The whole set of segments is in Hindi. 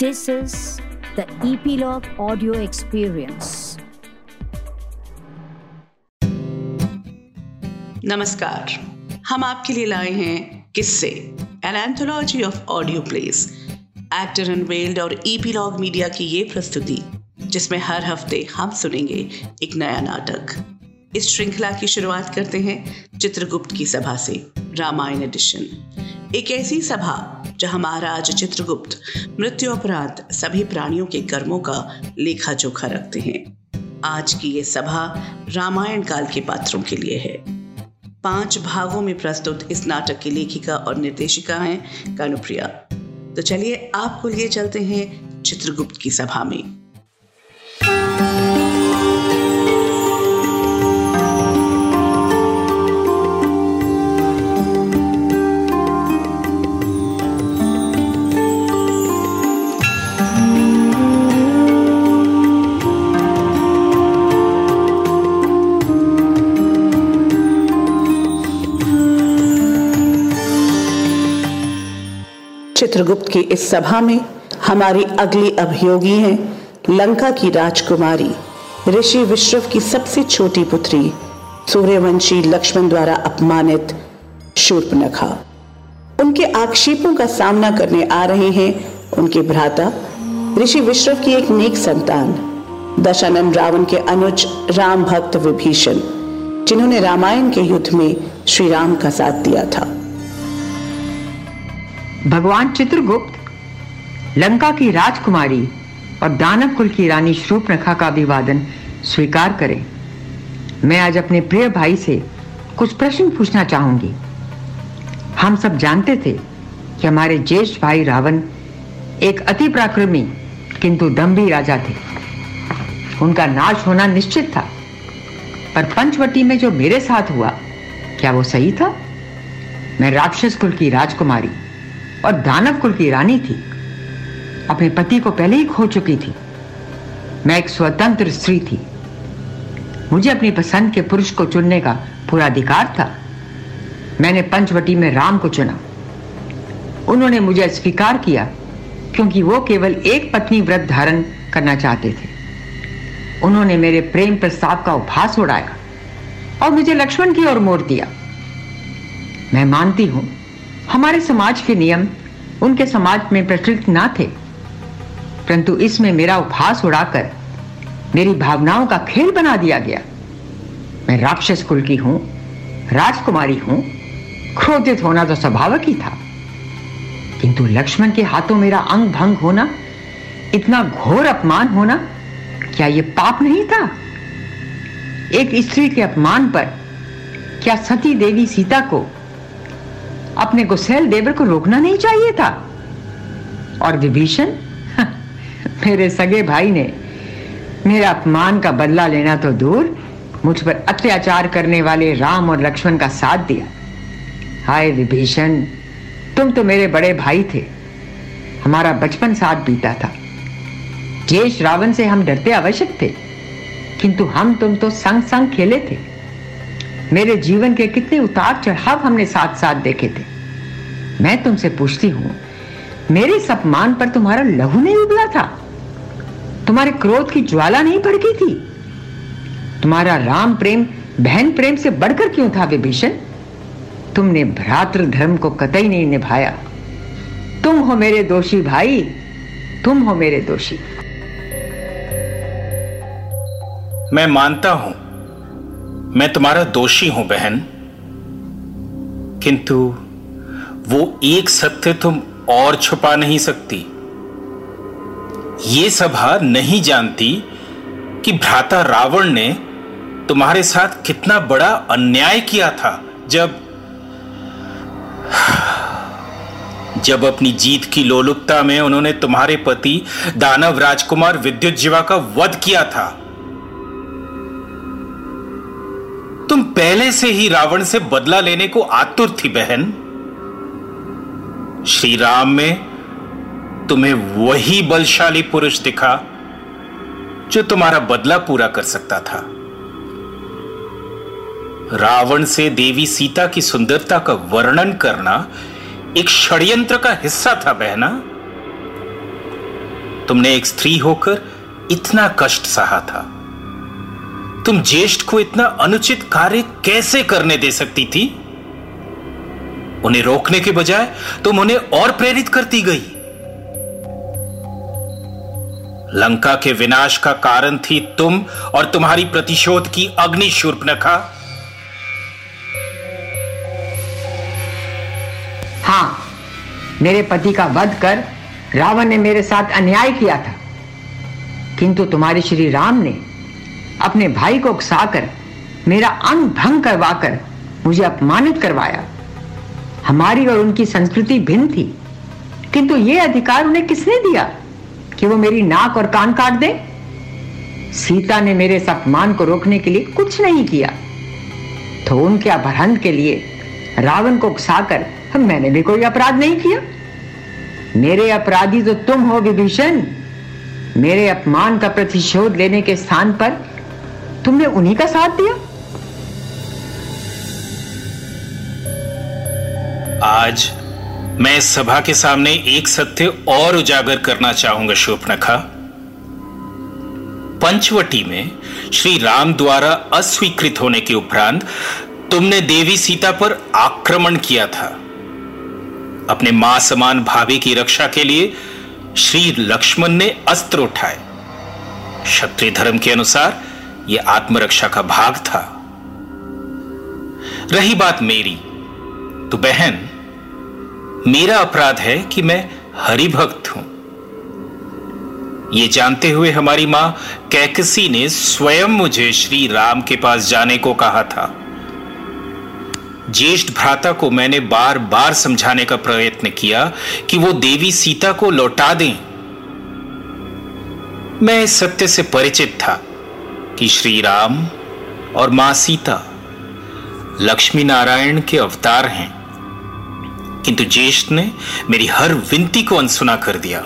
This is the Epilogue Audio Experience. नमस्कार। हम आपके लिए लाए हैं किस्से an anthology of audio plays actor unveiled और ईपीलॉग मीडिया की ये प्रस्तुति, जिसमें हर हफ़्ते हम सुनेंगे एक नया नाटक। इस श्रृंखला की शुरुआत करते हैं चित्रगुप्त की सभा से, रामायण एडिशन एक ऐसी सभा जहाँ महाराज चित्रगुप्त मृत्यु उपरांत सभी प्राणियों के कर्मों का लेखा जोखा रखते हैं। आज की ये सभा रामायण काल के पात्रों के लिए है। पाँच भागों में प्रस्तुत इस नाटक की लेखिका और निर्देशिका हैं कानुप्रिया। तो चलिए आपको लिए चलते हैं चित्रगुप्त की सभा में। चित्रगुप्त की इस सभा में हमारी अगली अभियोगी हैं लंका की राजकुमारी, ऋषि विश्व की सबसे छोटी पुत्री, सूर्यवंशी लक्ष्मण द्वारा अपमानित शूर्पनखा। उनके आक्षेपों का सामना करने आ रहे हैं उनके भ्राता, ऋषि विश्व की एक नेक संतान दशानंद रावण के अनुज राम भक्त विभीषण, जिन्होंने रामायण के युद्ध में श्री राम का साथ दिया था। भगवान चित्रगुप्त, लंका की राजकुमारी और दानव कुल की रानी शूर्पनखा का अभिवादन स्वीकार करें। मैं आज अपने प्रिय भाई से कुछ प्रश्न पूछना चाहूँगी। हम सब जानते थे कि हमारे ज्येष्ठ भाई रावण एक अति पराक्रमी किंतु दम्भी राजा थे। उनका नाश होना निश्चित था, पर पंचवटी में जो मेरे साथ हुआ, क्या वो सही था? मैं राक्षस कुल की राजकुमारी और दानव कुल की रानी थी। अपने पति को पहले ही खो चुकी थी। मैं एक स्वतंत्र स्त्री थी। मुझे अपनी पसंद के पुरुष को चुनने का पूरा अधिकार था। मैंने पंचवटी में राम को चुना। उन्होंने मुझे स्वीकार किया, क्योंकि वो केवल एक पत्नी व्रत धारण करना चाहते थे। उन्होंने मेरे प्रेम प्रस्ताव का उपहास उड़ाया और मुझे लक्ष्मण की ओर मोड़ दिया। मैं मानती हूँ हमारे समाज के नियम उनके समाज में प्रचलित ना थे। परंतु इसमें मेरा उपहास उड़ाकर मेरी भावनाओं का खेल बना दिया गया। मैं राक्षस कुल की हूँ, राजकुमारी हूँ, क्रोधित होना तो स्वाभाविक ही था। किंतु लक्ष्मण के हाथों मेरा अंग भंग होना, इतना घोर अपमान होना, क्या यह पाप नहीं था? एक स्त्री के अपमान पर क्या सती देवी सीता को अपने गुस्सेल देवर को रोकना नहीं चाहिए था। और विभीषण? मेरे सगे भाई ने मेरा अपमान का बदला लेना तो दूर, मुझ पर अत्याचार करने वाले राम और लक्ष्मण का साथ दिया। हाय विभीषण, तुम तो मेरे बड़े भाई थे। हमारा बचपन साथ बीता था। जेश रावण से हम डरते आवश्यक थे, किंतु हम तुम तो संग संग खेले थे। मेरे जीवन के कितने उतार चढ़ाव हमने साथ साथ देखे थे। मैं तुमसे पूछती हूँ, मेरे इस अपमान पर तुम्हारा लहू नहीं उबला था? तुम्हारे क्रोध की ज्वाला नहीं भड़की थी? तुम्हारा राम प्रेम, बहन प्रेम से बढ़कर क्यों था विभीषण? तुमने भ्रातृ धर्म को कतई नहीं निभाया। तुम हो मेरे दोषी भाई, तुम हो मेरे दोषी। मैं मानता हूँ मैं तुम्हारा दोषी हूँ, बहन। किंतु वो एक सत्य तुम और छुपा नहीं सकती। ये सभा नहीं जानती कि भ्राता रावण ने तुम्हारे साथ कितना बड़ा अन्याय किया था, जब जब अपनी जीत की लोलुपता में उन्होंने तुम्हारे पति दानव राजकुमार विद्युत जीवा का वध किया था। तुम पहले से ही रावण से बदला लेने को आतुर थी, बहन। श्री राम में तुम्हें वही बलशाली पुरुष दिखा, जो तुम्हारा बदला पूरा कर सकता था। रावण से देवी सीता की सुंदरता का वर्णन करना एक षड्यंत्र का हिस्सा था, बहना। तुमने एक स्त्री होकर इतना कष्ट सहा था। तुम ज्येष्ठ को इतना अनुचित कार्य कैसे करने दे सकती थी? उन्हें रोकने के बजाय तुम उन्हें और प्रेरित करती गई। लंका के विनाश का कारण थी तुम और तुम्हारी प्रतिशोध की अग्नि शूर्पनखा। हाँ मेरे पति का वध कर रावण ने मेरे साथ अन्याय किया था। किंतु तुम्हारे श्री राम ने अपने भाई को उकसाकर, मेरा अंग भंग करवाकर मुझे अपमानित करवाया। हमारी और उनकी संस्कृति भिन्न थी, किंतु यह अधिकार उन्हें किसने दिया कि वो मेरी नाक और कान काट दे? सीता ने मेरे अपमान को रोकने के लिए कुछ नहीं किया। तो उनके अपहरण के लिए रावण को उकसाकर मैंने भी कोई अपराध नहीं किया। मेरे अपराधी तो तुम हो विभीषण, मेरे अपमान का प्रतिशोध लेने के स्थान पर तुमने उन्हीं का साथ दिया? आज मैं सभा के सामने एक सत्य और उजागर करना चाहूँगा शोभनखा पंचवटी में श्री राम द्वारा अस्वीकृत होने के उपरांत तुमने देवी सीता पर आक्रमण किया था। अपने माँ समान भाभी की रक्षा के लिए श्री लक्ष्मण ने अस्त्र उठाए। क्षत्रिय धर्म के अनुसार यह आत्मरक्षा का भाग था। रही बात मेरी। तो बहन, मेरा अपराध है कि मैं हरिभक्त हूँ। ये जानते हुए हमारी माँ कैकसी ने स्वयं मुझे श्री राम के पास जाने को कहा था। ज्येष्ठ भ्राता को मैंने बार बार समझाने का प्रयत्न किया कि वो देवी सीता को लौटा दें। मैं इस सत्य से परिचित था। कि श्री राम और माँ सीता लक्ष्मी नारायण के अवतार हैं। किंतु ज्येष्ठ ने मेरी हर विनती को अनसुना कर दिया।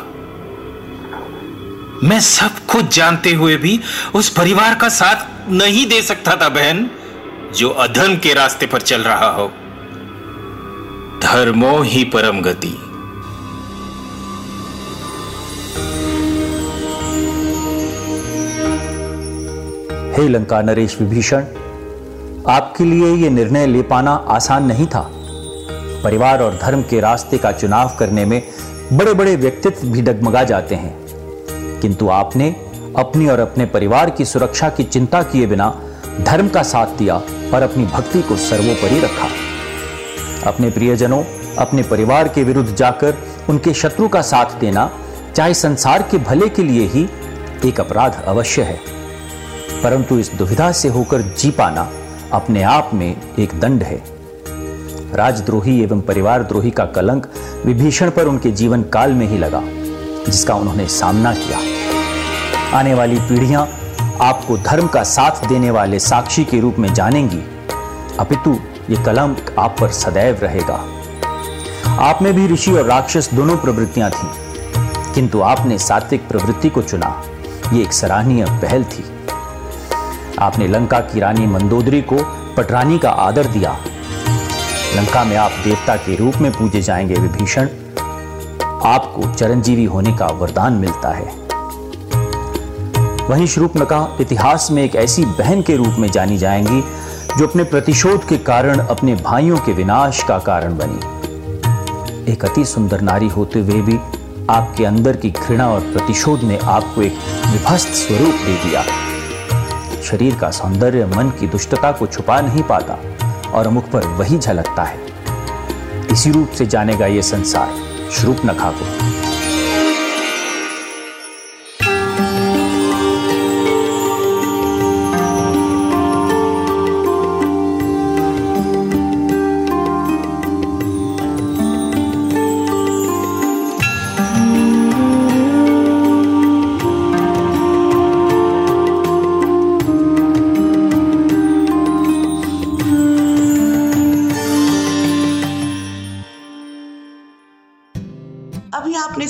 मैं सब कुछ जानते हुए भी उस परिवार का साथ नहीं दे सकता था, बहन, जो अधर्म के रास्ते पर चल रहा हो। धर्मो ही परम गति। हे लंका नरेश विभीषण, आपके लिए यह निर्णय ले पाना आसान नहीं था। परिवार और धर्म के रास्ते का चुनाव करने में बड़े बड़े व्यक्तित्व भी डगमगा जाते हैं। किंतु आपने अपनी और अपने परिवार की सुरक्षा की चिंता किए बिना धर्म का साथ दिया और अपनी भक्ति को सर्वोपरि रखा। अपने प्रियजनों, अपने परिवार के विरुद्ध जाकर उनके शत्रु का साथ देना, चाहे संसार के भले के लिए ही एक अपराध अवश्य है। परंतु इस दुविधा से होकर जी पाना अपने आप में एक दंड है। राजद्रोही एवं परिवार द्रोही का कलंक विभीषण पर उनके जीवन काल में ही लगा, जिसका उन्होंने सामना किया। आने वाली पीढ़ियाँ आपको धर्म का साथ देने वाले साक्षी के रूप में जानेंगी। अपितु ये कलंक आप पर सदैव रहेगा। आप में भी ऋषि और राक्षस दोनों प्रवृत्तियाँ थी, किंतु आपने सात्विक प्रवृत्ति को चुना। ये एक सराहनीय पहल थी। आपने लंका की रानी मंदोदरी को पटरानी का आदर दिया। लंका में आप देवता के रूप में पूजे जाएँगे विभीषण। आपको चरंजीवी होने का वरदान मिलता है। वहीं श्रूपनका इतिहास में एक ऐसी बहन के रूप में जानी जाएँगी, जो अपने प्रतिशोध के कारण अपने भाइयों के विनाश का कारण बनी। एक अति सुंदर नारी होते हुए भी आपके अंदर की घृणा और प्रतिशोध ने आपको एक विभस्त स्वरूप दे दिया। शरीर का सौंदर्य मन की दुष्टता को छुपा नहीं पाता और मुख पर वही झलकता है। इसी रूप से जानेगा ये संसार, श्रुप नखा को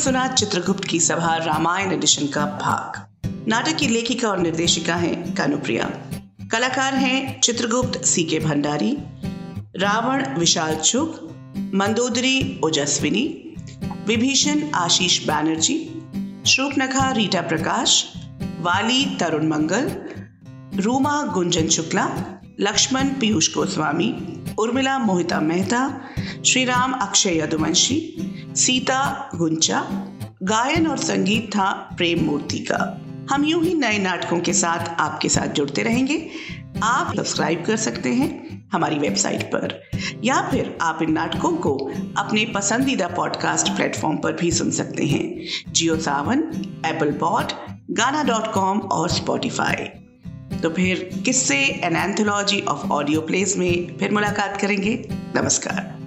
सुना चित्रगुप्त की सभा रामायण एडिशन का भाग। नाटक की लेखिका और निर्देशिका हैं कानुप्रिया। कलाकार हैं चित्रगुप्त सी के भंडारी, रावण विशाल चुग, मंदोदरी ओजस्विनी, विभीषण आशीष बैनर्जी, श्रूपनखा रीटा प्रकाश, वाली तरुण मंगल, रूमा गुंजन शुक्ला, लक्ष्मण पीयूष गोस्वामी, उर्मिला मोहिता मेहता, श्रीराम अक्षय यदुवंशी सीता, गुंचा, गायन और संगीत था प्रेम मूर्ति का। हम यूँ ही नए नाटकों के साथ आपके साथ जुड़ते रहेंगे। आप सब्सक्राइब कर सकते हैं हमारी वेबसाइट पर। या फिर आप इन नाटकों को अपने पसंदीदा पॉडकास्ट प्लेटफॉर्म पर भी सुन सकते हैं। Jio Saavn, Apple pod, Gaana dot com और स्पॉटिफाई। तो फिर Kisse an anthology of audio plays में फिर मुलाकात करेंगे। नमस्कार।